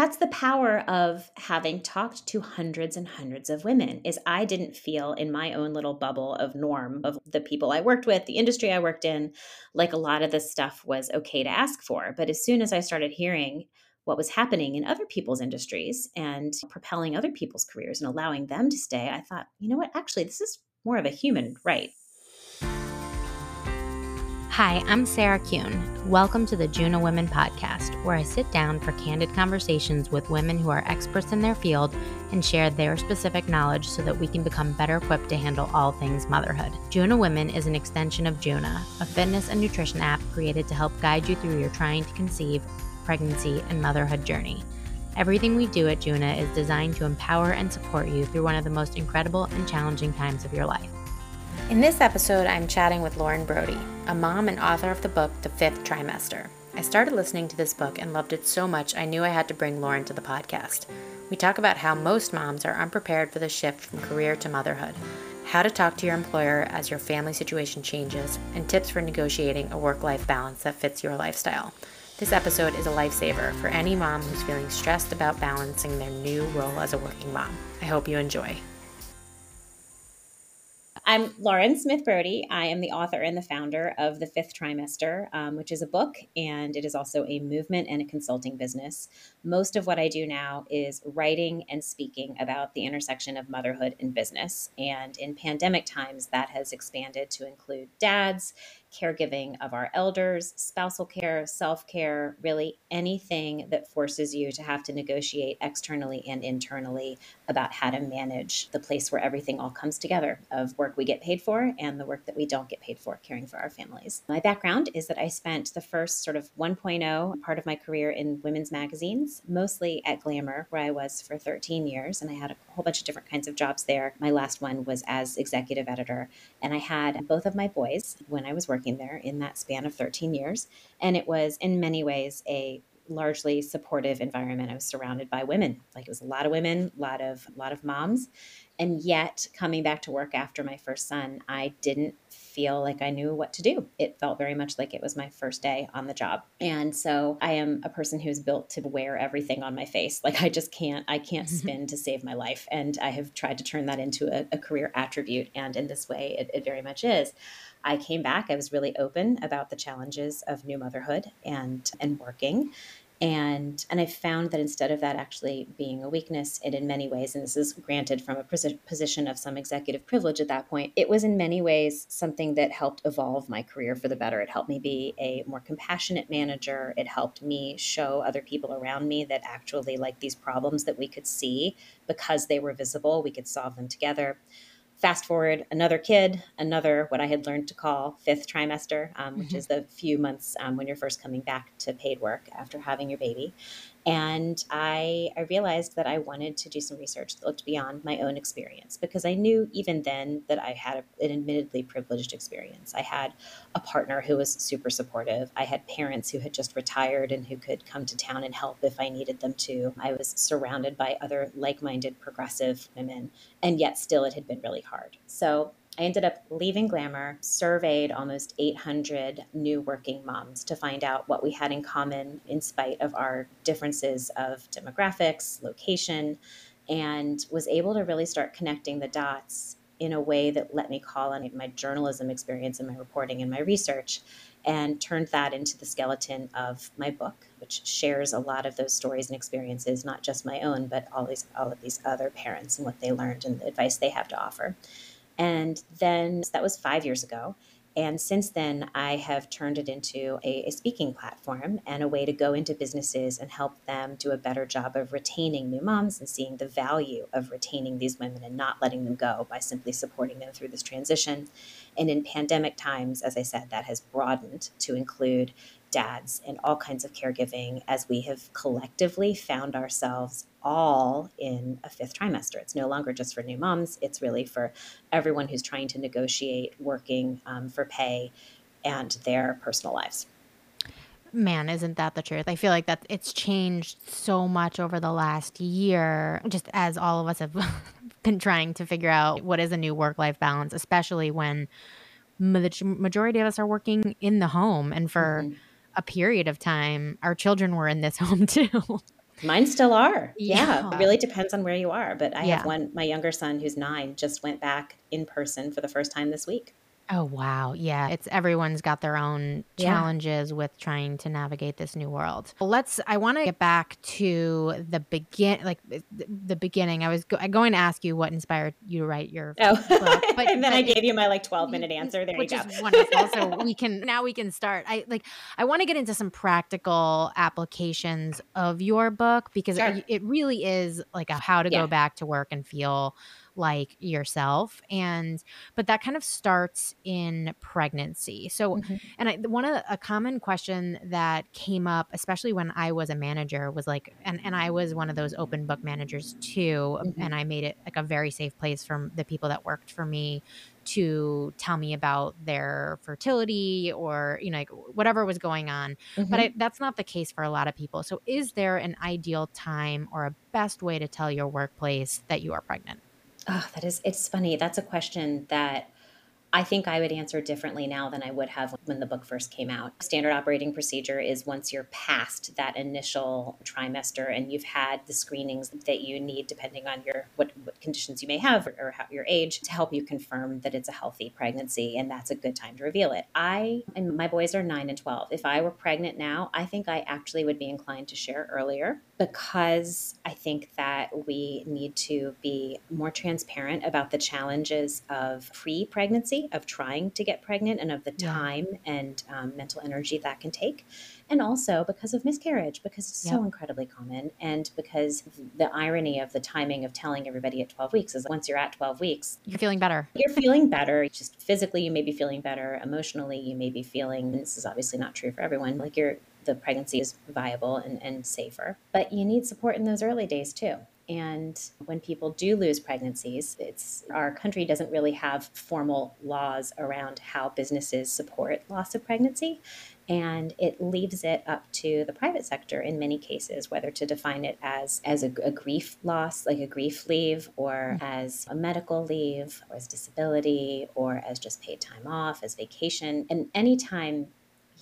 that's the power of having talked to hundreds and hundreds of women is i didn't feel in my own little bubble of norm of the people i worked with the industry i worked in like a lot of this stuff was okay to ask for. But as soon as i started hearing what was happening in other people's industries and propelling other people's careers and allowing them to stay i thought you know what? Actually this is more of a human right Hi, I'm Sarah Kuhn. Welcome to the Juna Women Podcast, where I sit down for candid conversations with women who are experts in their field and share their specific knowledge so that we can become better equipped to handle all things motherhood. Juna Women is an extension of Juna, a fitness and nutrition app created to help guide you through your trying to conceive, pregnancy, and motherhood journey. Everything we do at Juna is designed to empower and support you through one of the most incredible and challenging times of your life. In this episode, I'm chatting with Lauren Brody, a mom and author of the book The Fifth Trimester. I started listening to this book and loved it so much I knew I had to bring Lauren to the podcast. We talk about how most moms are unprepared for the shift from career to motherhood, how to talk to your employer as your family situation changes, and tips for negotiating a work life balance that fits your lifestyle. This episode is a lifesaver for any mom who's feeling stressed about balancing their new role as a working mom. I hope you enjoy. I'm Lauren Smith Brody. I am the author and the founder of The Fifth Trimester, um, which is a book, and it is also a movement and a consulting business. Most of what I do now is writing and speaking about the intersection of motherhood and business. And in pandemic times, that has expanded to include dads caregiving of our elders, spousal care, self care, really anything that forces you to have to negotiate externally and internally about how to manage the place where everything all comes together of work we get paid for and the work that we don't get paid for caring for our families. My background is that I spent the first sort of 1.0 part of my career in women's magazines, mostly at Glamour, where I was for 13 years, and I had a whole bunch of different kinds of jobs there. My last one was as executive editor, and I had both of my boys when I was working working there in that span of 13 years. And it was, in many ways, a largely supportive environment. I was surrounded by women. Like it was a lot of women, a lot of a lot of moms. And yet coming back to work after my first son, I didn't feel like I knew what to do. It felt very much like it was my first day on the job. And so I am a person who's built to wear everything on my face. Like I just can't, I can't mm-hmm. spin to save my life. And I have tried to turn that into a, a career attribute. And in this way, it, it very much is. I came back, I was really open about the challenges of new motherhood and and working. And and I found that instead of that actually being a weakness, it in many ways, and this is granted from a position of some executive privilege at that point, it was in many ways something that helped evolve my career for the better. It helped me be a more compassionate manager. It helped me show other people around me that actually like these problems that we could see because they were visible, we could solve them together fast forward another kid, another what I had learned to call fifth trimester, um, which mm-hmm. is the few months um, when you're first coming back to paid work after having your baby. And I, I realized that I wanted to do some research that looked beyond my own experience because I knew even then that I had an admittedly privileged experience. I had a partner who was super supportive. I had parents who had just retired and who could come to town and help if I needed them to. I was surrounded by other like minded progressive women, and yet still it had been really hard. So I ended up leaving Glamour, surveyed almost 800 new working moms to find out what we had in common in spite of our differences of demographics, location, and was able to really start connecting the dots in a way that let me call on my journalism experience and my reporting and my research and turned that into the skeleton of my book, which shares a lot of those stories and experiences, not just my own, but all these all of these other parents and what they learned and the advice they have to offer. And then that was five years ago. And since then, I have turned it into a, a, speaking platform and a way to go into businesses and help them do a better job of retaining new moms and seeing the value of retaining these women and not letting them go by simply supporting them through this transition. And in pandemic times, as I said, that has broadened to include dads and all kinds of caregiving as we have collectively found ourselves all in a fifth trimester. It's no longer just for new moms, it's really for everyone who's trying to negotiate working um, for pay and their personal lives. Man, isn't that the truth? I feel like that it's changed so much over the last year, just as all of us have been trying to figure out what is a new work life balance, especially when the majority of us are working in the home and for. Mm-hmm a period of time, our children were in this home too. Mine still are. Yeah. yeah. It really depends on where you are. But I yeah. have one, my younger son who's nine just went back in person for the first time this week. Oh wow. Yeah, it's everyone's got their own challenges yeah. with trying to navigate this new world. Let's I want to get back to the begin like the, the beginning. I was go- going to ask you what inspired you to write your Oh. Book, but, and then but, I gave you my like 12 minute answer. There which you go. is wonderful. so we can now we can start. I like I want to get into some practical applications of your book because sure. it, it, really is like a how to yeah. go back to work and feel like yourself and but that kind of starts in pregnancy so mm-hmm. and I, one of the, a common question that came up especially when i was a manager was like and, and i was one of those open book managers too mm-hmm. and i made it like a very safe place for the people that worked for me to tell me about their fertility or you know like whatever was going on mm-hmm. but I, that's not the case for a lot of people so is there an ideal time or a best way to tell your workplace that you are pregnant Oh, that is, it's funny. That's a question that I think I would answer differently now than I would have when the book first came out. Standard operating procedure is once you're past that initial trimester and you've had the screenings that you need, depending on your what, what conditions you may have or, or how, your age, to help you confirm that it's a healthy pregnancy, and that's a good time to reveal it. I and my boys are nine and twelve. If I were pregnant now, I think I actually would be inclined to share earlier because I think that we need to be more transparent about the challenges of pre pregnancy, of trying to get pregnant, and of the time yeah. and um, mental energy that can take. And also because of miscarriage, because it's so incredibly common. And because the irony of the timing of telling everybody at 12 weeks is once you're at 12 weeks, you're feeling better. You're feeling better. Just physically, you may be feeling better. Emotionally, you may be feeling, this is obviously not true for everyone, like you're the pregnancy is viable and, and safer. But you need support in those early days too. And when people do lose pregnancies, it's our country doesn't really have formal laws around how businesses support loss of pregnancy. And it leaves it up to the private sector in many cases, whether to define it as, as a, a grief loss, like a grief leave, or mm-hmm. as a medical leave, or as disability, or as just paid time off, as vacation. And anytime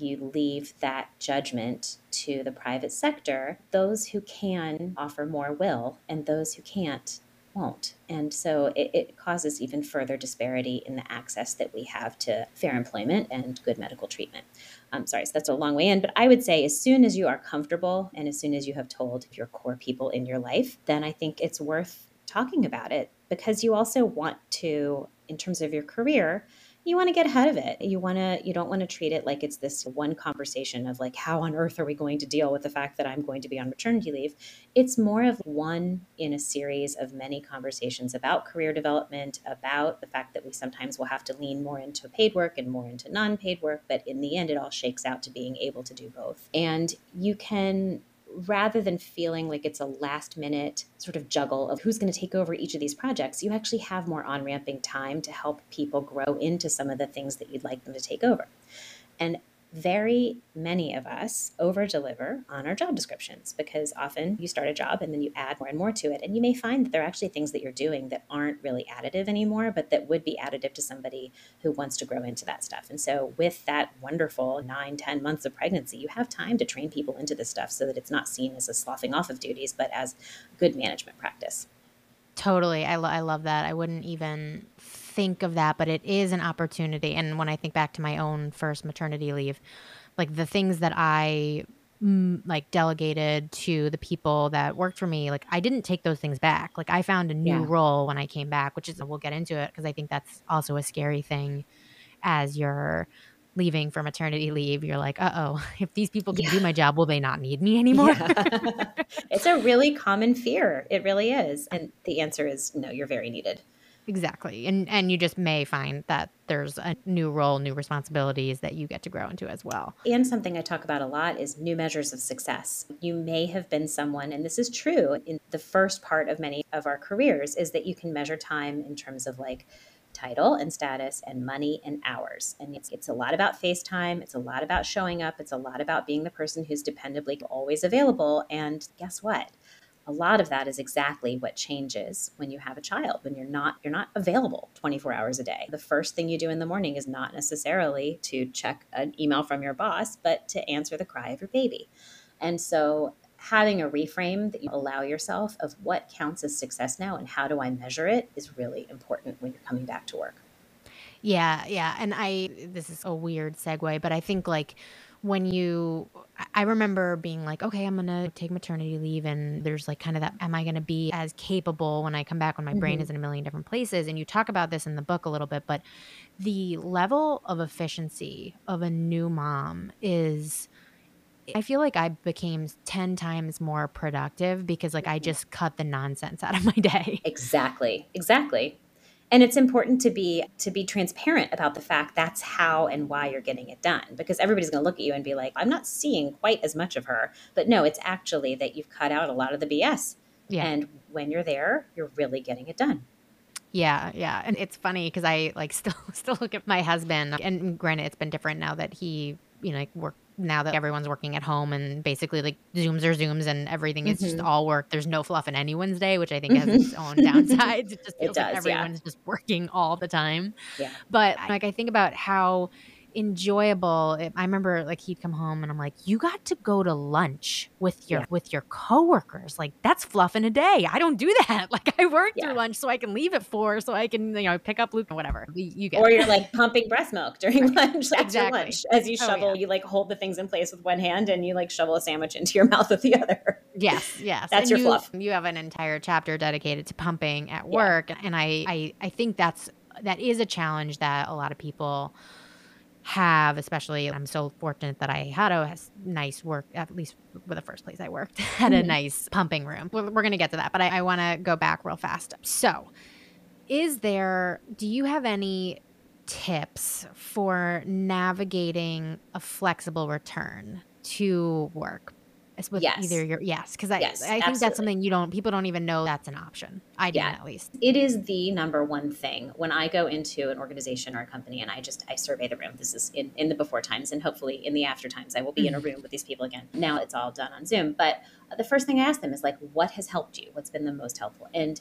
you leave that judgment to the private sector, those who can offer more will, and those who can't won't. And so it, it, causes even further disparity in the access that we have to fair employment and good medical treatment. I'm um, sorry, so that's a long way in, but I would say as soon as you are comfortable and as soon as you have told your core people in your life, then I think it's worth talking about it because you also want to, in terms of your career, you want to get ahead of it. You want to you don't want to treat it like it's this one conversation of like how on earth are we going to deal with the fact that I'm going to be on maternity leave? It's more of one in a series of many conversations about career development, about the fact that we sometimes will have to lean more into paid work and more into non-paid work, but in the end it all shakes out to being able to do both. And you can rather than feeling like it's a last minute sort of juggle of who's going to take over each of these projects, you actually have more on ramping time to help people grow into some of the things that you'd like them to take over. And very many of us over deliver on our job descriptions because often you start a job and then you add more and more to it. And you may find that there are actually things that you're doing that aren't really additive anymore, but that would be additive to somebody who wants to grow into that stuff. And so, with that wonderful nine, 10 months of pregnancy, you have time to train people into this stuff so that it's not seen as a sloughing off of duties, but as good management practice. Totally. I, lo- I love that. I wouldn't even think of that, but it is an opportunity. And when I think back to my own first maternity leave, like the things that I mm, like delegated to the people that worked for me, like I didn't take those things back. Like I found a new yeah. role when I came back, which is we'll get into it because I think that's also a scary thing as you're leaving for maternity leave, you're like, uh oh, if these people can yeah. do my job, will they not need me anymore? Yeah. it's a really common fear. It really is. And the answer is no, you're very needed. Exactly. And and you just may find that there's a new role, new responsibilities that you get to grow into as well. And something I talk about a lot is new measures of success. You may have been someone and this is true in the first part of many of our careers is that you can measure time in terms of like title and status and money and hours. And it's, it's a lot about FaceTime. It's a lot about showing up. It's a lot about being the person who's dependably always available. And guess what? A lot of that is exactly what changes when you have a child when you're not you're not available 24 hours a day the first thing you do in the morning is not necessarily to check an email from your boss but to answer the cry of your baby and so having a reframe that you allow yourself of what counts as success now and how do I measure it is really important when you're coming back to work. Yeah, yeah. And I, this is a weird segue, but I think like when you, I remember being like, okay, I'm going to take maternity leave. And there's like kind of that, am I going to be as capable when I come back when my mm-hmm. brain is in a million different places? And you talk about this in the book a little bit, but the level of efficiency of a new mom is. I feel like I became 10 times more productive because like I mm-hmm. just cut the nonsense out of my day. Exactly. Exactly and it's important to be to be transparent about the fact that's how and why you're getting it done because everybody's going to look at you and be like i'm not seeing quite as much of her but no it's actually that you've cut out a lot of the bs yeah. and when you're there you're really getting it done yeah, yeah. And it's funny because I like still still look at my husband and granted it's been different now that he, you know, like work now that everyone's working at home and basically like Zooms are Zooms and everything is mm-hmm. just all work. There's no fluff in any Wednesday, which I think has its own downsides. It just feels it does, like everyone's yeah. just working all the time. Yeah. But like I think about how enjoyable. I remember like he'd come home and I'm like, "You got to go to lunch with your yeah. with your coworkers. Like that's fluff in a day. I don't do that. Like I work yeah. through lunch so I can leave at four so I can you know pick up Luke or whatever. You get. Or you're like pumping breast milk during lunch exactly. lunch as you shovel. Oh, yeah. You like hold the things in place with one hand and you like shovel a sandwich into your mouth with the other. Yes, yes. that's and your you, fluff. You have an entire chapter dedicated to pumping at work, and I I I think that's that is a challenge that a lot of people have, especially I'm so fortunate that I had a nice work, at least with the first place I worked, had a mm-hmm. nice pumping room. We're, we're going to get to that, but I, I want to go back real fast. So, is there, do you have any tips for navigating a flexible return to work with yes. either your yes because I, yes, I think absolutely. that's something you don't people don't even know that's an option i do yeah. at least it is the number one thing when i go into an organization or a company and i just i survey the room this is in, in the before times and hopefully in the after times i will be mm-hmm. in a mm-hmm. room with these people again now it's all done on zoom but the first thing i ask them is like what has helped you what's been the most helpful and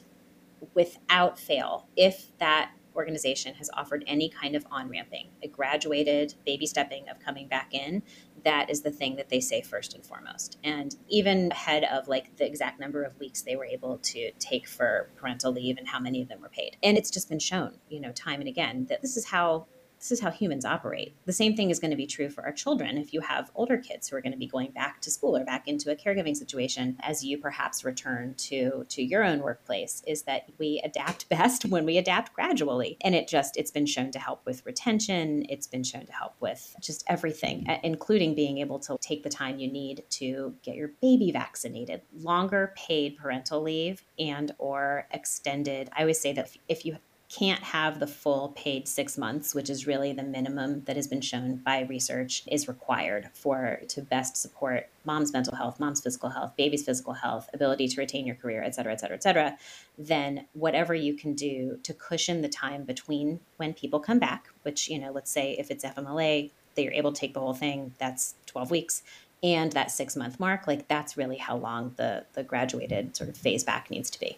without fail if that organization has offered any kind of on ramping, a graduated baby stepping of coming back in, that is the thing that they say first and foremost. And even ahead of like the exact number of weeks they were able to take for parental leave and how many of them were paid. And it's just been shown, you know, time and again that this is how this is how humans operate. The same thing is going to be true for our children. If you have older kids who are going to be going back to school or back into a caregiving situation as you perhaps return to to your own workplace is that we adapt best when we adapt gradually. And it just it's been shown to help with retention, it's been shown to help with just everything, uh, including being able to take the time you need to get your baby vaccinated. Longer paid parental leave and or extended. I always say that if you can't have the full paid six months, which is really the minimum that has been shown by research is required for to best support mom's mental health, mom's physical health, baby's physical health, ability to retain your career, et cetera, et cetera, et cetera, then whatever you can do to cushion the time between when people come back, which, you know, let's say if it's FMLA, that you're able to take the whole thing, that's 12 weeks. And that six month mark like that's really how long the the graduated sort of phase back needs to be.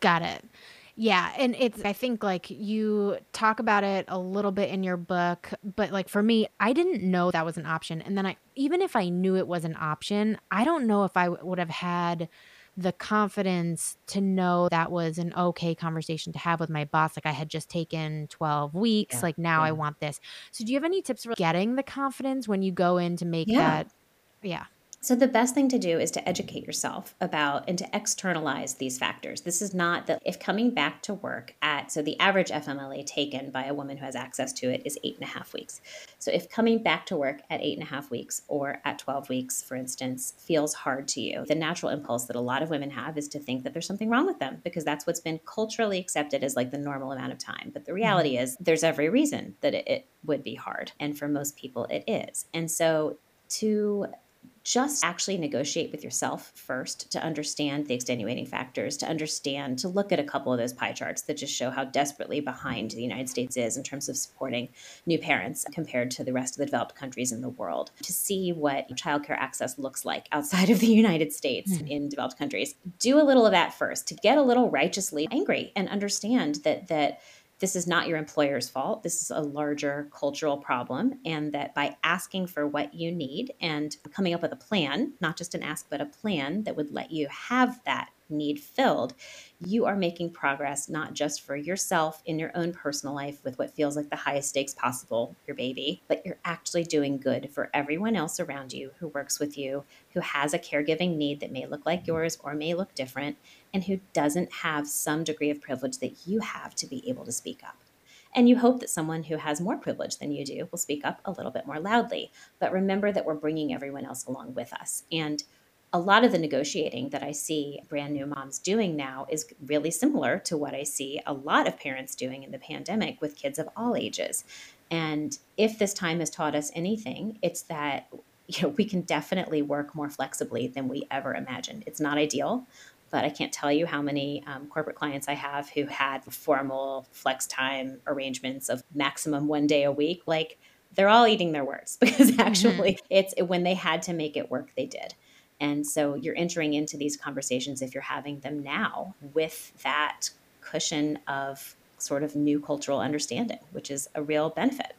Got it yeah, and it's I think like you talk about it a little bit in your book, but like for me, I didn't know that was an option. And then I even if I knew it was an option, I don't know if I would have had the confidence to know that was an okay conversation to have with my boss like I had just taken 12 weeks, yeah, like now yeah. I want this. So do you have any tips for getting the confidence when you go in to make yeah. that yeah. So, the best thing to do is to educate yourself about and to externalize these factors. This is not that if coming back to work at, so the average FMLA taken by a woman who has access to it is eight and a half weeks. So, if coming back to work at eight and a half weeks or at 12 weeks, for instance, feels hard to you, the natural impulse that a lot of women have is to think that there's something wrong with them because that's what's been culturally accepted as like the normal amount of time. But the reality mm-hmm. is, there's every reason that it, it would be hard. And for most people, it is. And so, to just actually negotiate with yourself first to understand the extenuating factors, to understand, to look at a couple of those pie charts that just show how desperately behind the United States is in terms of supporting new parents compared to the rest of the developed countries in the world, to see what childcare access looks like outside of the United States mm-hmm. in developed countries. Do a little of that first to get a little righteously angry and understand that that this is not your employer's fault. This is a larger cultural problem. And that by asking for what you need and coming up with a plan, not just an ask, but a plan that would let you have that need filled, you are making progress not just for yourself in your own personal life with what feels like the highest stakes possible, your baby, but you're actually doing good for everyone else around you who works with you, who has a caregiving need that may look like yours or may look different, and who doesn't have some degree of privilege that you have to be able to speak up. And you hope that someone who has more privilege than you do will speak up a little bit more loudly. But remember that we're bringing everyone else along with us. And a lot of the negotiating that I see brand new moms doing now is really similar to what I see a lot of parents doing in the pandemic with kids of all ages. And if this time has taught us anything, it's that you know we can definitely work more flexibly than we ever imagined. It's not ideal, but I can't tell you how many um, corporate clients I have who had formal flex time arrangements of maximum one day a week. Like they're all eating their words because mm-hmm. actually mm-hmm. it's when they had to make it work, they did. And so you're entering into these conversations if you're having them now with that cushion of sort of new cultural understanding, which is a real benefit.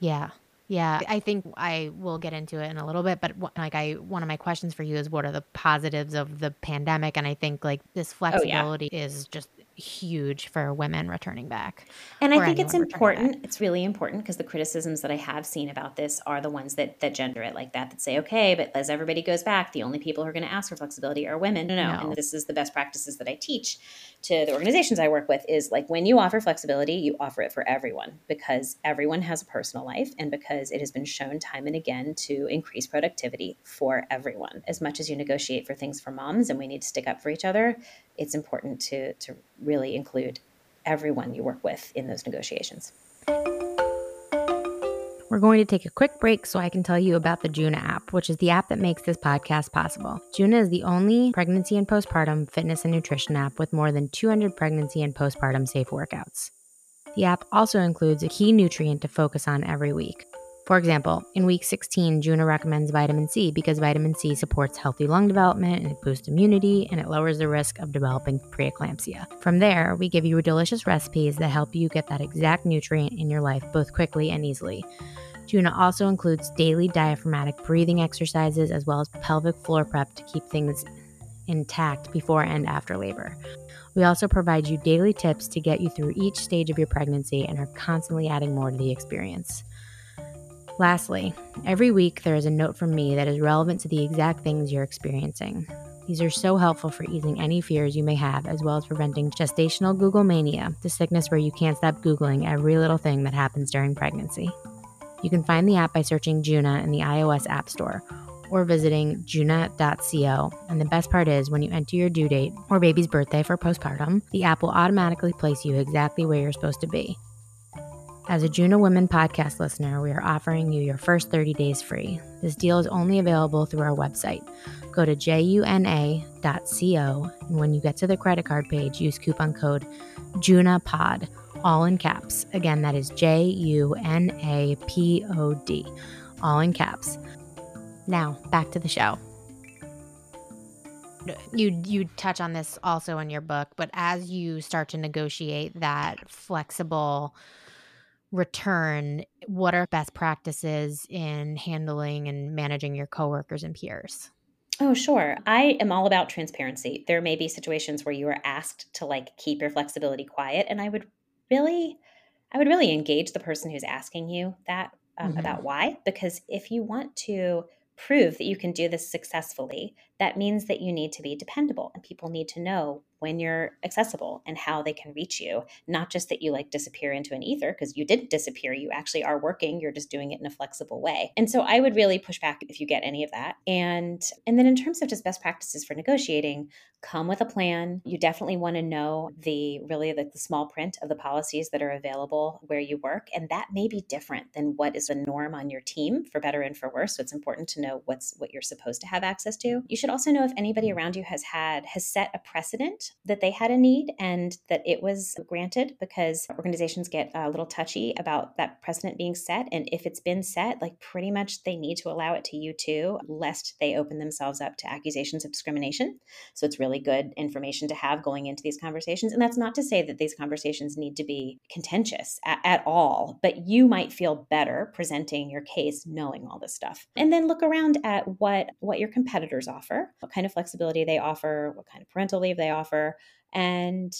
Yeah. Yeah, I think I will get into it in a little bit, but like I one of my questions for you is what are the positives of the pandemic and I think like this flexibility oh, yeah. is just huge for women returning back. And I think it's important. It's really important because the criticisms that I have seen about this are the ones that that gender it like that that say, okay, but as everybody goes back, the only people who are going to ask for flexibility are women. No, no, no. And this is the best practices that I teach to the organizations I work with is like when you offer flexibility, you offer it for everyone because everyone has a personal life and because it has been shown time and again to increase productivity for everyone. As much as you negotiate for things for moms and we need to stick up for each other, it's important to to really include everyone you work with in those negotiations. We're going to take a quick break so I can tell you about the Juna app, which is the app that makes this podcast possible. Juna is the only pregnancy and postpartum fitness and nutrition app with more than 200 pregnancy and postpartum safe workouts. The app also includes a key nutrient to focus on every week. For example, in week 16, Juna recommends vitamin C because vitamin C supports healthy lung development and it boosts immunity and it lowers the risk of developing preeclampsia. From there, we give you delicious recipes that help you get that exact nutrient in your life both quickly and easily. Juna also includes daily diaphragmatic breathing exercises as well as pelvic floor prep to keep things intact before and after labor. We also provide you daily tips to get you through each stage of your pregnancy and are constantly adding more to the experience. Lastly, every week there is a note from me that is relevant to the exact things you're experiencing. These are so helpful for easing any fears you may have, as well as preventing gestational Google mania, the sickness where you can't stop Googling every little thing that happens during pregnancy. You can find the app by searching Juna in the iOS App Store or visiting juna.co. And the best part is when you enter your due date or baby's birthday for postpartum, the app will automatically place you exactly where you're supposed to be. As a Juna Women podcast listener, we are offering you your first 30 days free. This deal is only available through our website. Go to juna.co, and when you get to the credit card page, use coupon code JUNAPOD, all in caps. Again, that is J U N A P O D, all in caps. Now, back to the show. You you touch on this also in your book, but as you start to negotiate that flexible return, what are best practices in handling and managing your coworkers and peers? Oh, sure. I am all about transparency. There may be situations where you are asked to like keep your flexibility quiet, and I would really, I would really engage the person who's asking you that um, mm-hmm. about why, because if you want to prove that you can do this successfully, that means that you need to be dependable and people need to know when you're accessible and how they can reach you not just that you like disappear into an ether because you didn't disappear you actually are working you're just doing it in a flexible way. And so i would really push back if you get any of that. And and then in terms of just best practices for negotiating come with a plan. You definitely want to know the really the, the small print of the policies that are available where you work and that may be different than what is the norm on your team for better and for worse. So it's important to know what's what you're supposed to have access to. You should also know if anybody around you has had has set a precedent that they had a need and that it was granted because organizations get uh, a little touchy about that precedent being set. And if it's been set, like pretty much they need to allow it to you too, lest they open themselves up to accusations of discrimination. So it's really good information to have going into these conversations. And that's not to say that these conversations need to be contentious at, at all, but you might feel better presenting your case knowing all this stuff. And then look around at what what your competitors offer, what kind of flexibility they offer, what kind of parental leave they offer, and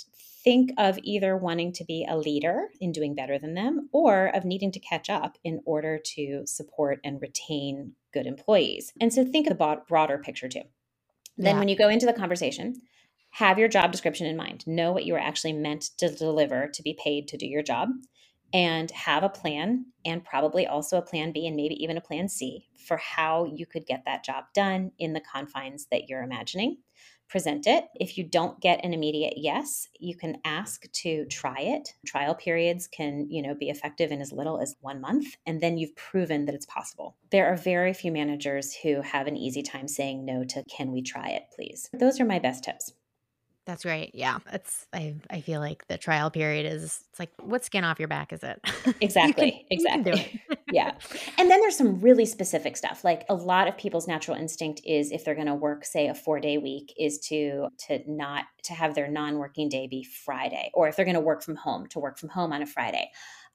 think of either wanting to be a leader in doing better than them or of needing to catch up in order to support and retain good employees. And so think of the broader picture too. Then, yeah. when you go into the conversation, have your job description in mind. Know what you are actually meant to deliver to be paid to do your job and have a plan and probably also a plan B and maybe even a plan C for how you could get that job done in the confines that you're imagining. Present it. If you don't get an immediate yes, you can ask to try it. Trial periods can, you know, be effective in as little as 1 month and then you've proven that it's possible. There are very few managers who have an easy time saying no to can we try it, please. Those are my best tips. That's right. Yeah. It's I I feel like the trial period is it's like what skin off your back is it? Exactly. can, exactly. yeah. And then there's some really specific stuff. Like a lot of people's natural instinct is if they're going to work say a 4-day week is to to not to have their non-working day be Friday or if they're going to work from home to work from home on a Friday.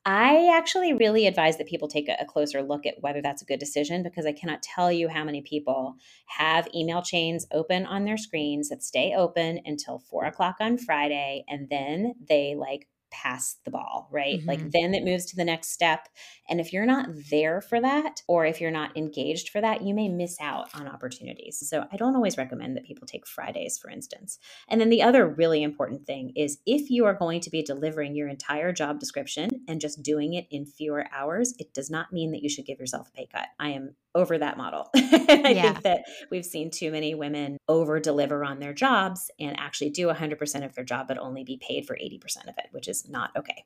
I actually really advise that people take a, closer look at whether that's a good decision because I cannot tell you how many people have email chains open on their screens that stay open until four o'clock on Friday and then they like pass the ball, right? Mm-hmm. Like then it moves to the next step. And if you're not there for that, or if you're not engaged for that, you may miss out on opportunities. So I don't always recommend that people take Fridays, for instance. And then the other really important thing is if you are going to be delivering your entire job description and just doing it in fewer hours, it does not mean that you should give yourself a pay cut. I am over that model. I yeah. think that we've seen too many women over deliver on their jobs and actually do 100% of their job, but only be paid for 80% of it, which is not okay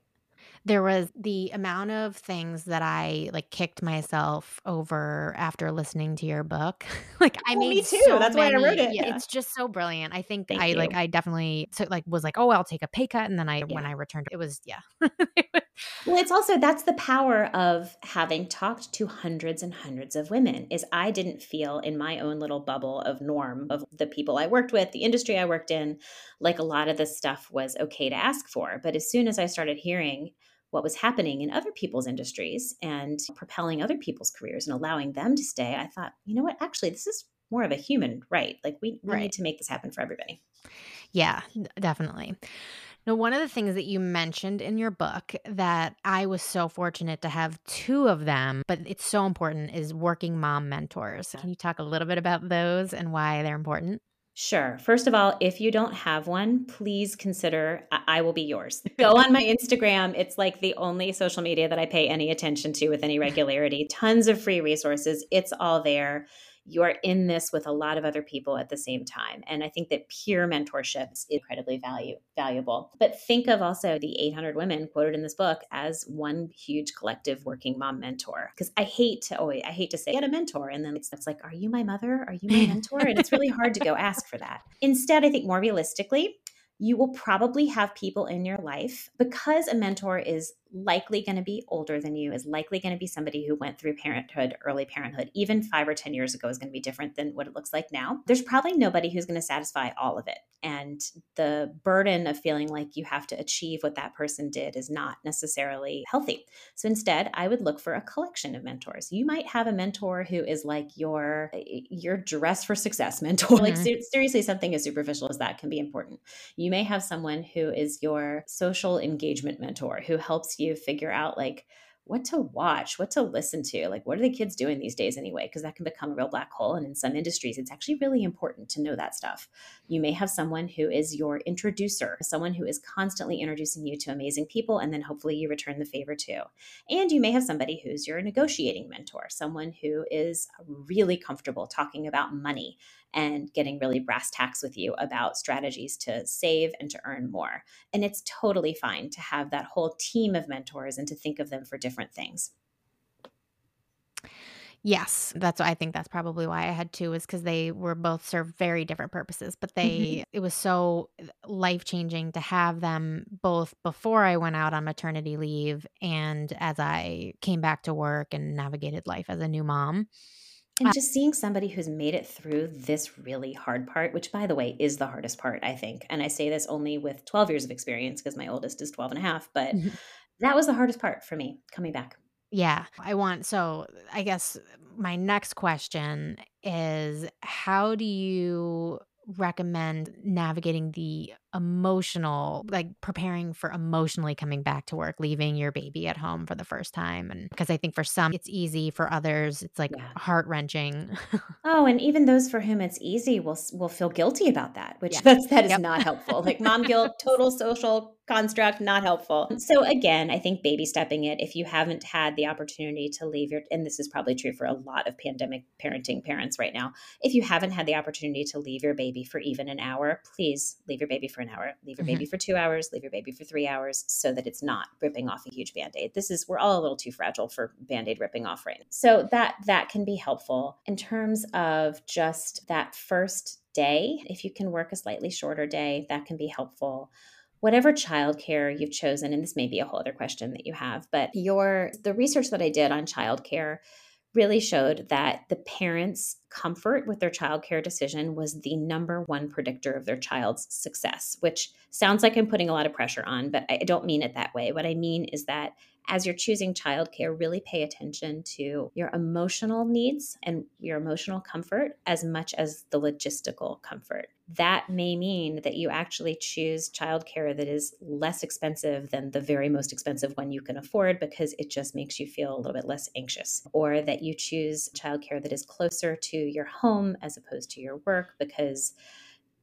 there was the amount of things that I like kicked myself over after listening to your book. like I made me too. So That's many, why I wrote it. Yeah. It's just so brilliant. I think Thank I you. like I definitely took like was like, oh, I'll take a pay cut, and then I yeah. when I returned, it was yeah. well, it's also that's the power of having talked to hundreds and hundreds of women. Is I didn't feel in my own little bubble of norm of the people I worked with, the industry I worked in, like a lot of this stuff was okay to ask for. But as soon as I started hearing what was happening in other people's industries and propelling other people's careers and allowing them to stay, I thought, you know what, actually, this is more of a human right. Like we, we right. need to make this happen for everybody. Yeah, definitely. Now, one of the things that you mentioned in your book that I was so fortunate to have two of them, but it's so important is working mom mentors. Can you talk a little bit about those and why they're important? Sure. First of all, if you don't have one, please consider I, I will be yours. Go on my Instagram. It's like the only social media that I pay any attention to with any regularity. Tons of free resources. It's all there you are in this with a lot of other people at the same time. And I think that peer mentorship is incredibly value, valuable. But think of also the 800 women quoted in this book as one huge collective working mom mentor. Because I hate to always, I hate to say, get a mentor. And then it's, it's like, are you my mother? Are you my mentor? And it's really hard to go ask for that. Instead, I think more realistically, you will probably have people in your life because a mentor is likely going to be older than you, is likely going to be somebody who went through parenthood, early parenthood, even five or 10 years ago is going to be different than what it looks like now. There's probably nobody who's going to satisfy all of it. And the burden of feeling like you have to achieve what that person did is not necessarily healthy. So instead, I would look for a collection of mentors. You might have a mentor who is like your your dress for success mentor. Mm-hmm. Like seriously, something as superficial as that can be important. You may have someone who is your social engagement mentor who helps you you figure out like what to watch, what to listen to, like what are the kids doing these days anyway? Because that can become a real black hole. And in some industries, it's actually really important to know that stuff. You may have someone who is your introducer, someone who is constantly introducing you to amazing people, and then hopefully you return the favor too. And you may have somebody who's your negotiating mentor, someone who is really comfortable talking about money and getting really brass tacks with you about strategies to save and to earn more. And it's totally fine to have that whole team of mentors and to think of them for different things. Yes, that's I think that's probably why I had two is because they were both served very different purposes, but they it was so life-changing to have them both before I went out on maternity leave and as I came back to work and navigated life as a new mom. And just seeing somebody who's made it through this really hard part, which by the way is the hardest part, I think. And I say this only with 12 years of experience because my oldest is 12 and a half, but Mhm. That was the hardest part for me coming back. Yeah, I want so I guess my next question is how do you recommend navigating the emotional like preparing for emotionally coming back to work, leaving your baby at home for the first time and because I think for some it's easy, for others it's like Yeah. heart-wrenching. Oh, and even those for whom it's easy will will feel guilty about that, which Yeah. that's that is Yep. not helpful. Like mom guilt, total social construct, not helpful. So again, I think baby stepping it. If you haven't had the opportunity to leave your, and this is probably true for a lot of pandemic parenting parents right now. If you haven't had the opportunity to leave your baby for even an hour, please leave your baby for an hour. Leave your Mhm. baby for two hours. Leave your baby for three hours, so that it's not ripping off a huge band aid. This is we're all a little too fragile for band aid ripping off right now. So that that can be helpful in terms of just that first day. If you can work a slightly shorter day, that can be helpful whatever childcare you've chosen, and this may be a whole other question that you have, but your the research that I did on childcare really showed that the parents' comfort with their childcare decision was the number one predictor of their child's success, which sounds like I'm putting a lot of pressure on, but I don't mean it that way. What I mean is that as you're choosing childcare, really pay attention to your emotional needs and your emotional comfort as much as the logistical comfort. That may mean that you actually choose childcare that is less expensive than the very most expensive one you can afford because it just makes you feel a little bit less anxious, or that you choose childcare that is closer to your home as opposed to your work because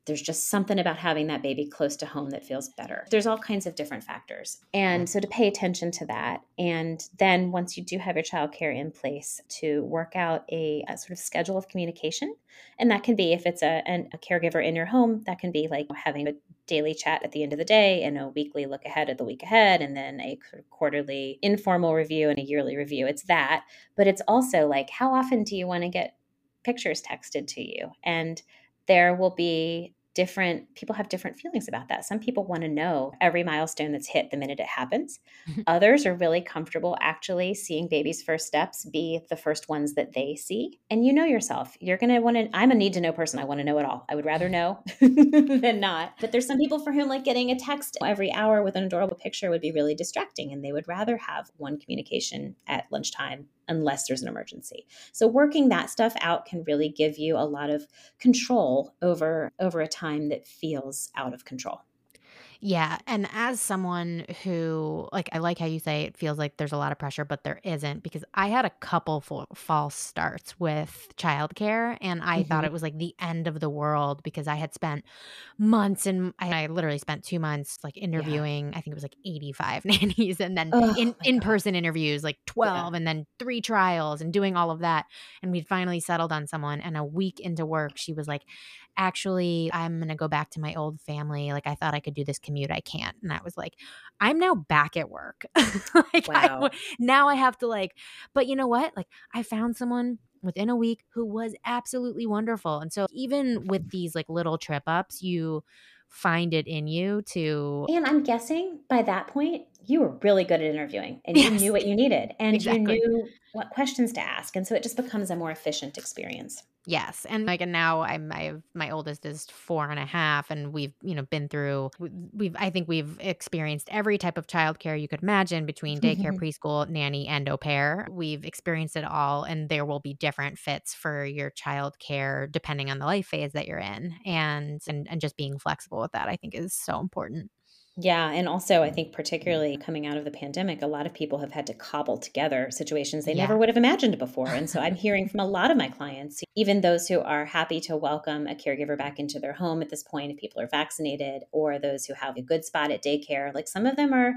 there's just something about having that baby close to home that feels better. There's all kinds of different factors. And mm-hmm. so to pay attention to that. And then once you do have your childcare in place, to work out a, a sort of schedule of communication. And that can be, if it's a, an, a caregiver in your home, that can be like having a daily chat at the end of the day and a weekly look ahead at the week ahead, and then a quarterly informal review and a yearly review. It's that. But it's also like, how often do you want to get pictures texted to you? And there will be different people have different feelings about that. Some people want to know every milestone that's hit the minute it happens. Mm-hmm. Others are really comfortable actually seeing baby's first steps be the first ones that they see. And you know yourself. You're going to want to I'm a need to know person. I want to know it all. I would rather know than not. But there's some people for whom like getting a text every hour with an adorable picture would be really distracting and they would rather have one communication at lunchtime unless there's an emergency. So working that stuff out can really give you a lot of control over over a time that feels out of control. Yeah, and as someone who like I like how you say it feels like there's a lot of pressure, but there isn't because I had a couple fa- false starts with childcare, and I thought Mhm. it was like the end of the world because I had spent months and I, I literally spent two months like interviewing. I think it was like 85 nannies, and then Oh in, in person interviews like Yeah. 12, and then three trials and doing all of that. And we'd finally settled on someone. And a week into work, she was like, actually i'm going to go back to my old family like i thought i could do this commute i can't. And i was like i'm now back at work. Like I Wow. w- now i have to like but you know what? Like i found someone within a week who was absolutely wonderful. And so even with these like little trip ups you find it in you to And I'm guessing by that point, you were really good at interviewing and you knew what you needed and you knew what questions to ask. And so it just becomes a more efficient experience. Yes, and like, and now I'm I have my oldest is four and a half, and we've you know been through we- we've I think we've experienced every type of childcare you could imagine between daycare, mm-hmm. preschool, nanny, and au pair. We've experienced it all, and there will be different fits for your childcare depending on the life phase that you're in, and and and just being flexible with that I think is so important. Yeah, and also I think particularly coming out of the pandemic, a lot of people have had to cobble together situations they Yeah. never would have imagined before. And so I'm hearing from a lot of my clients, even those who are happy to welcome a caregiver back into their home at this point if people are vaccinated or those who have a good spot at daycare, like some of them are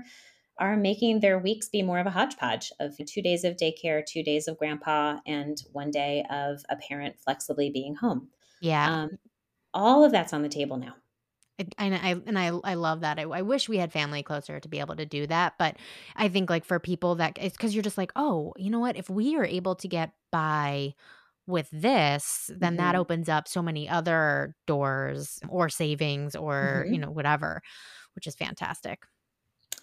are making their weeks be more of a hodgepodge of 2 days of daycare, 2 days of grandpa and 1 day of a parent flexibly being home. Yeah, Um, all of that's on the table now. And I and I I love that. I, I, wish we had family closer to be able to do that, but I think like for people that it's because you're just like, oh, you know what? If we are able to get by with this, then mm-hmm. that opens up so many other doors or savings or mm-hmm. you know whatever, which is fantastic.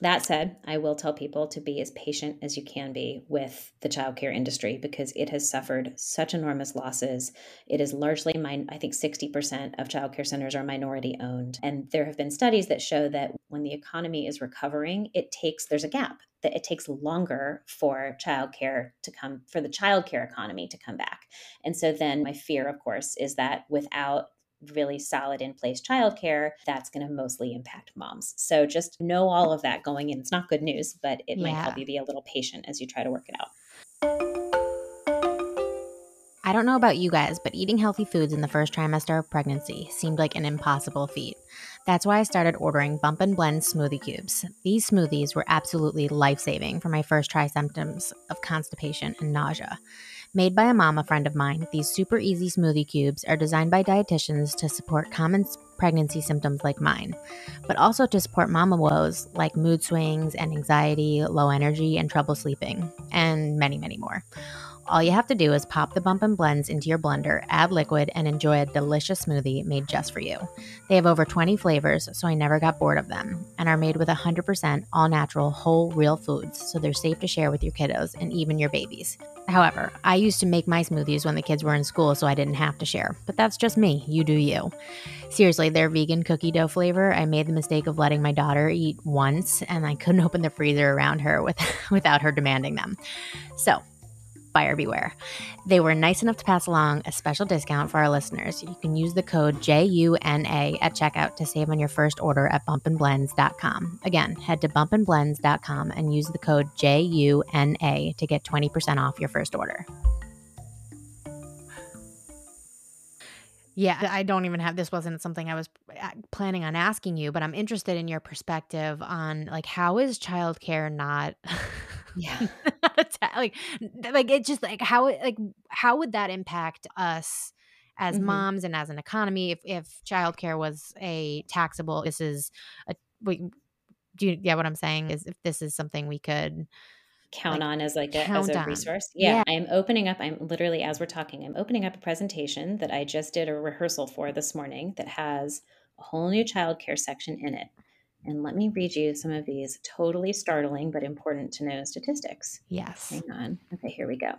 That said, I will tell people to be as patient as you can be with the childcare industry because it has suffered such enormous losses. It is largely mine. I think 60% of childcare centers are minority owned. And there have been studies that show that when the economy is recovering, it takes, there's a gap that it takes longer for childcare to come, for the childcare economy to come back. And so then my fear, of course, is that without really solid in place childcare, that's going to mostly impact moms. So just know all of that going in. It's not good news, but it yeah. might help you be a little patient as you try to work it out. I don't know about you guys, but eating healthy foods in the first trimester of pregnancy seemed like an impossible feat. That's why I started ordering Bump and Blend smoothie cubes. These smoothies were absolutely life saving for my first try symptoms of constipation and nausea. Made by a mama friend of mine, these super easy smoothie cubes are designed by dietitians to support common pregnancy symptoms like mine, but also to support mama woes like mood swings and anxiety, low energy, and trouble sleeping, and many, many more. All you have to do is pop the bump and blends into your blender, add liquid, and enjoy a delicious smoothie made just for you. They have over 20 flavors, so I never got bored of them, and are made with 100% all natural, whole, real foods, so they're safe to share with your kiddos and even your babies. However, I used to make my smoothies when the kids were in school so I didn't have to share, but that's just me. You do you. Seriously, their vegan cookie dough flavor, I made the mistake of letting my daughter eat once, and I couldn't open the freezer around her with, without her demanding them. So, buyer beware. They were nice enough to pass along a special discount for our listeners. You can use the code JUNA at checkout to save on your first order at bumpandblends.com. Again, head to bumpandblends.com and use the code JUNA to get 20% off your first order. Yeah, I don't even have this wasn't something I was uh, planning on asking you, but I'm interested in your perspective on like how is childcare not yeah like like it's just like how like how would that impact us as mm-hmm. moms and as an economy if if childcare was a taxable this is a we, do you get what I'm saying is if this is something we could count like, on as like a, as a resource. Yeah, yeah, I'm opening up. I'm literally as we're talking, I'm opening up a presentation that I just did a rehearsal for this morning that has a whole new childcare section in it. And let me read you some of these totally startling but important to know statistics. Yes. Hang on. Okay, here we go.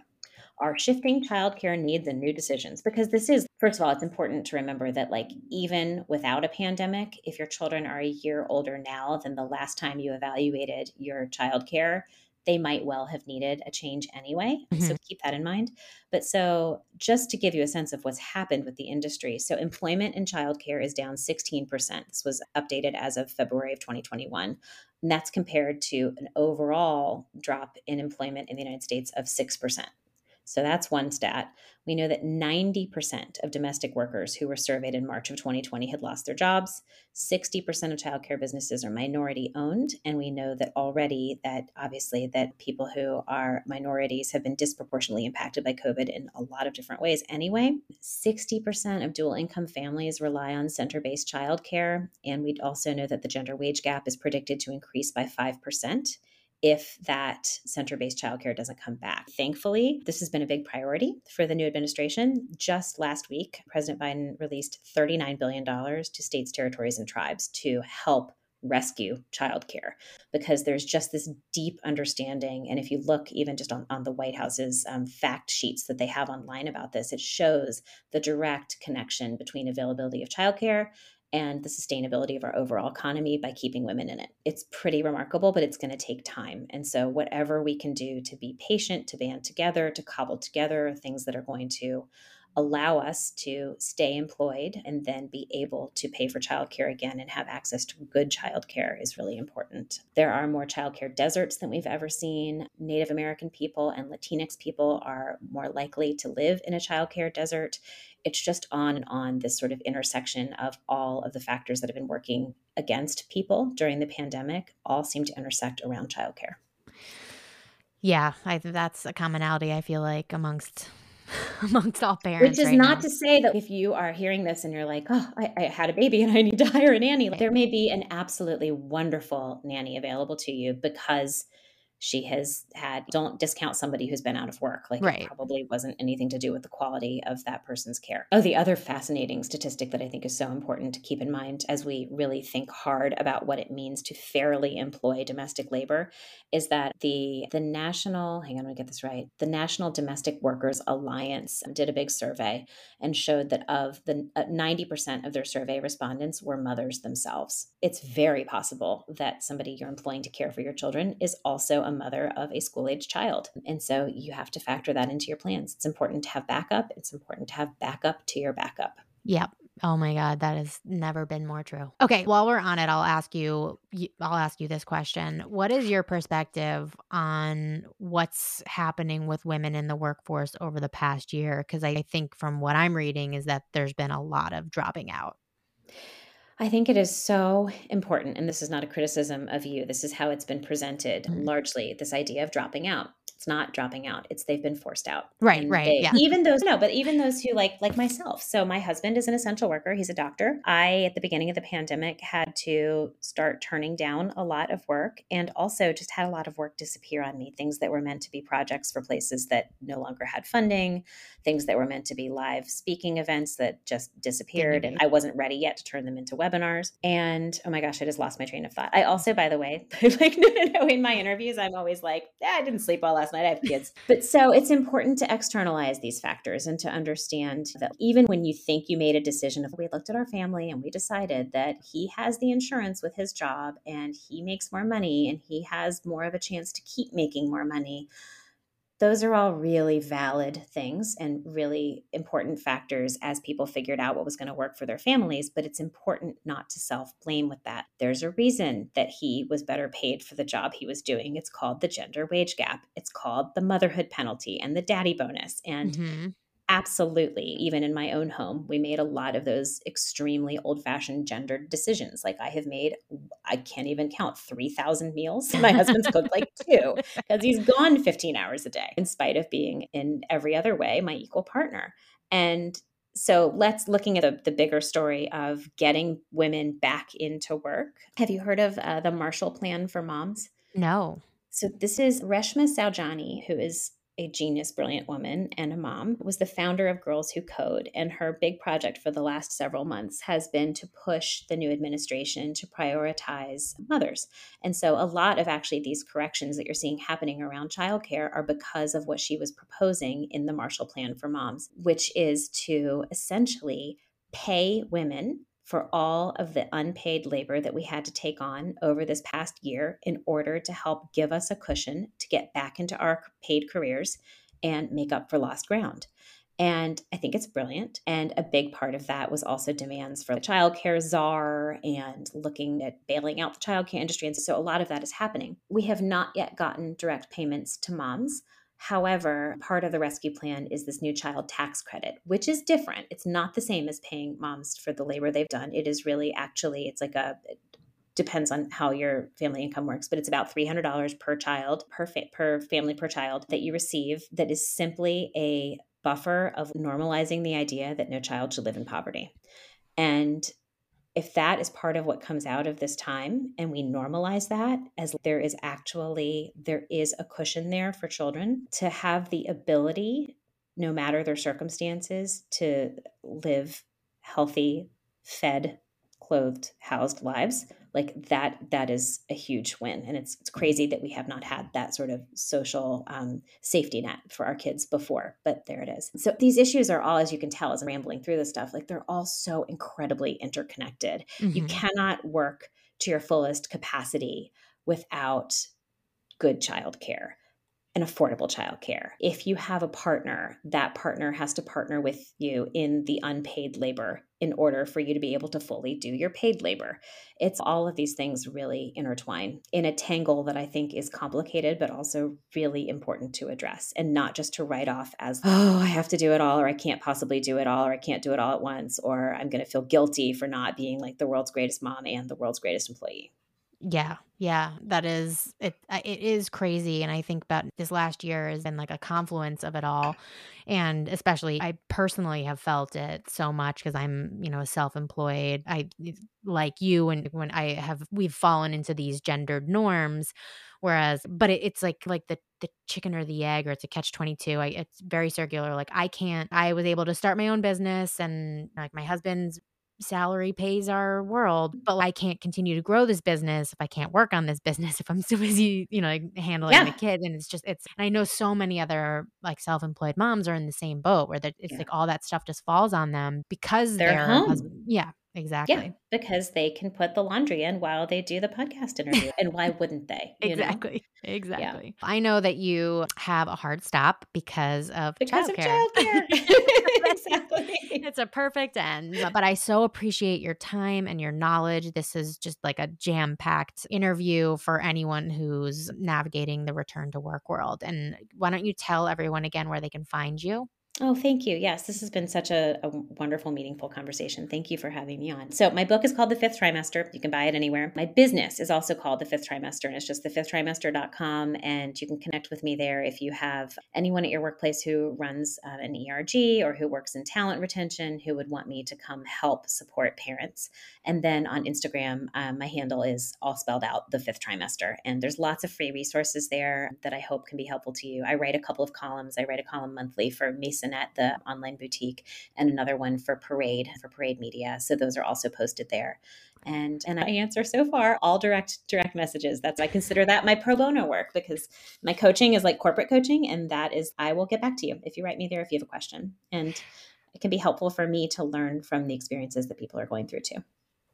Our shifting childcare needs and new decisions. Because this is, first of all, it's important to remember that, like, even without a pandemic, if your children are a year older now than the last time you evaluated your childcare, they might well have needed a change anyway. Mm-hmm. So keep that in mind. But so, just to give you a sense of what's happened with the industry, so employment in childcare is down 16%. This was updated as of February of 2021. And that's compared to an overall drop in employment in the United States of 6%. So that's one stat. We know that 90% of domestic workers who were surveyed in March of 2020 had lost their jobs. 60% of childcare businesses are minority owned, and we know that already that obviously that people who are minorities have been disproportionately impacted by COVID in a lot of different ways anyway. 60% of dual income families rely on center-based childcare, and we also know that the gender wage gap is predicted to increase by 5% if that center based childcare doesn't come back. Thankfully, this has been a big priority for the new administration. Just last week, President Biden released $39 billion to states, territories, and tribes to help rescue childcare because there's just this deep understanding. And if you look even just on, on the White House's um, fact sheets that they have online about this, it shows the direct connection between availability of childcare and the sustainability of our overall economy by keeping women in it. It's pretty remarkable, but it's going to take time. And so, whatever we can do to be patient, to band together, to cobble together things that are going to allow us to stay employed and then be able to pay for childcare again and have access to good childcare is really important. There are more childcare deserts than we've ever seen. Native American people and Latinx people are more likely to live in a childcare desert it's just on and on this sort of intersection of all of the factors that have been working against people during the pandemic all seem to intersect around childcare. Yeah, I that's a commonality I feel like amongst amongst all parents. Which is right not now. to say that if you are hearing this and you're like, oh, I, I had a baby and I need to hire a nanny, there may be an absolutely wonderful nanny available to you because she has had don't discount somebody who's been out of work. Like Right. it probably wasn't anything to do with the quality of that person's care. Oh the other fascinating statistic that i think is so important to keep in mind as we really think hard about what it means to fairly employ domestic labor is that the the national hang on to get this right. The national domestic workers alliance did a big survey and showed that of the uh, 90% of their survey respondents were mothers themselves. It's very possible that somebody you're employing to care for your children is also a mother of a school age child. And so you have to factor that into your plans. It's important to have backup. It's important to have backup to your backup. Yep. Oh my God, that has never been more true. Okay, while we're on it, I'll ask you. I'll ask you this question: What is your perspective on what's happening with women in the workforce over the past year? Because I think from what I'm reading is that there's been a lot of dropping out. I think it is so important, and this is not a criticism of you. This is how it's been presented mm-hmm. largely this idea of dropping out it's not dropping out it's they've been forced out right right they, yeah even those no but even those who like like myself so my husband is an essential worker he's a doctor i at the beginning of the pandemic had to start turning down a lot of work and also just had a lot of work disappear on me things that were meant to be projects for places that no longer had funding things that were meant to be live speaking events that just disappeared and i wasn't ready yet to turn them into webinars and oh my gosh i just lost my train of thought i also by the way like no no no in my interviews i'm always like i didn't sleep well last night. I have kids. but so it's important to externalize these factors and to understand that even when you think you made a decision of we looked at our family and we decided that he has the insurance with his job and he makes more money and he has more of a chance to keep making more money those are all really valid things and really important factors as people figured out what was going to work for their families. But it's important not to self blame with that. There's a reason that he was better paid for the job he was doing. It's called the gender wage gap, it's called the motherhood penalty and the daddy bonus. And mm-hmm. Absolutely. Even in my own home, we made a lot of those extremely old fashioned gendered decisions. Like I have made, I can't even count 3,000 meals. My husband's cooked like two because he's gone 15 hours a day, in spite of being in every other way my equal partner. And so let's looking at the, the bigger story of getting women back into work. Have you heard of uh, the Marshall Plan for Moms? No. So this is Reshma Saujani, who is a genius, brilliant woman and a mom, was the founder of Girls Who Code. And her big project for the last several months has been to push the new administration to prioritize mothers. And so a lot of actually these corrections that you're seeing happening around childcare are because of what she was proposing in the Marshall Plan for Moms, which is to essentially pay women for all of the unpaid labor that we had to take on over this past year in order to help give us a cushion to get back into our paid careers and make up for lost ground. And I think it's brilliant. And a big part of that was also demands for the childcare czar and looking at bailing out the childcare industry. And so a lot of that is happening. We have not yet gotten direct payments to moms. However, part of the rescue plan is this new child tax credit, which is different. It's not the same as paying moms for the labor they've done. It is really actually, it's like a, depends on how your family income works, but it's about $300 per child, per, fa- per family per child that you receive that is simply a buffer of normalizing the idea that no child should live in poverty. And if that is part of what comes out of this time and we normalize that as there is actually there is a cushion there for children to have the ability no matter their circumstances to live healthy fed clothed housed lives like that that is a huge win and it's it's crazy that we have not had that sort of social um, safety net for our kids before but there it is. So these issues are all as you can tell as i'm rambling through this stuff like they're all so incredibly interconnected. Mm-hmm. you cannot work to your fullest capacity without good childcare and affordable childcare. If you have a partner, that partner has to partner with you in the unpaid labor in order for you to be able to fully do your paid labor. It's all of these things really intertwine in a tangle that I think is complicated, but also really important to address and not just to write off as, oh, I have to do it all, or I can't possibly do it all, or I can't do it all at once, or I'm going to feel guilty for not being like the world's greatest mom and the world's greatest employee. Yeah, yeah, that is it. Uh, it is crazy, and I think about this last year has been like a confluence of it all, and especially I personally have felt it so much because I'm you know self-employed. I like you, and when I have we've fallen into these gendered norms, whereas but it, it's like like the the chicken or the egg or it's a catch 22 I, it's very circular like i can't i was able to start my own business and like my husband's salary pays our world, mm. but I can't continue to grow this business if I can't work on this business if I'm so busy, you know, like handling yeah. the kid. And it's just it's I know so many other like self-employed moms are in the same boat where it's yeah. like all that stuff just falls on them because they're, they're. Husband, yeah, Exactly. Yeah, because they can put the laundry in while they do the podcast interview. and why wouldn't they? exactly. Know? Exactly. Yeah. I know that you have a hard stop because of because childcare. of childcare. exactly. It's a perfect end. But I so appreciate your time and your knowledge. This is just like a jam packed interview for anyone who's navigating the return to work world. And why don't you tell everyone again where they can find you? Oh, thank you. Yes, this has been such a, a, wonderful, meaningful conversation. Thank you for having me on. So, my book is called The Fifth Trimester. You can buy it anywhere. My business is also called The Fifth Trimester, and it's just thefifthtrimester.com. And you can connect with me there if you have anyone at your workplace who runs uh, an ERG or who works in talent retention who would want me to come help support parents. And then on Instagram, um, my handle is all spelled out, The Fifth Trimester. And there's lots of free resources there that I hope can be helpful to you. I write a couple of columns. I write a column monthly for Mason at the online boutique, and another one for Parade for Parade Media. So those are also posted there. And and I answer so far all direct direct messages. That's I consider that my pro bono work because my coaching is like corporate coaching, and that is I will get back to you if you write me there if you have a question. And it can be helpful for me to learn from the experiences that people are going through too.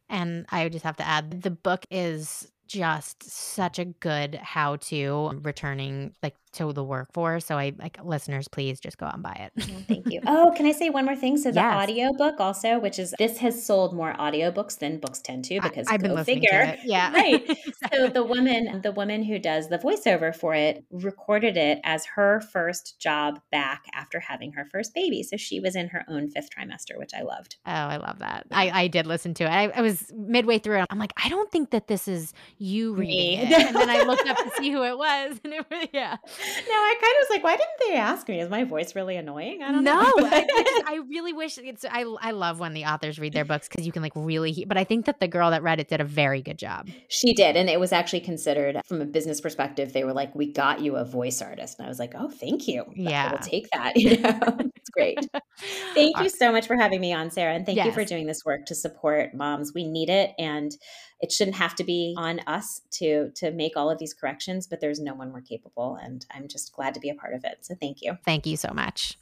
And I just have to add the book is just such a good how to returning like to the workforce. So I like listeners, please just go out and buy it. thank you. Oh, can I say one more thing? So the yes. audio book also, which is this has sold more audiobooks than books tend to because I, have been listening figure. to it. Yeah. right. exactly. So the woman, the woman who does the voiceover for it recorded it as her first job back after having her first baby. So she was in her own fifth trimester, which I loved. Oh, I love that. I, I did listen to it. I, I was midway through it. I'm like, I don't think that this is you reading it. And then I looked up to see who it was. And it was, yeah. No, I kind of was like, why didn't they ask me? Is my voice really annoying? I don't no, know. I, I, really wish it's, I, I love when the authors read their books because you can like really, but I think that the girl that read it did a very good job. She did. And it was actually considered from a business perspective, they were like, we got you a voice artist. And I was like, oh, thank you. Yeah. We'll take that. You know, great. Thank you so much for having me on, Sarah. And thank yes. you for doing this work to support moms. We need it. And it shouldn't have to be on us to to make all of these corrections but there's no one more capable and i'm just glad to be a part of it so thank you thank you so much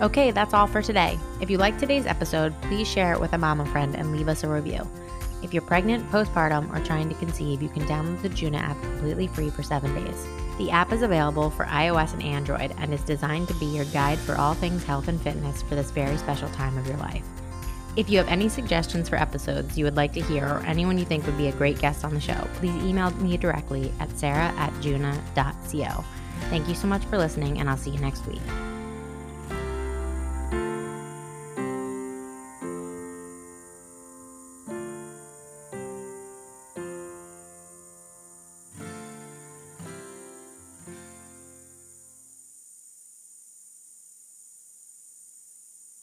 okay that's all for today if you liked today's episode please share it with a mama friend and leave us a review if you're pregnant postpartum or trying to conceive you can download the juna app completely free for seven days the app is available for ios and android and is designed to be your guide for all things health and fitness for this very special time of your life if you have any suggestions for episodes you would like to hear or anyone you think would be a great guest on the show, please email me directly at sarah at juna.co. Thank you so much for listening, and I'll see you next week.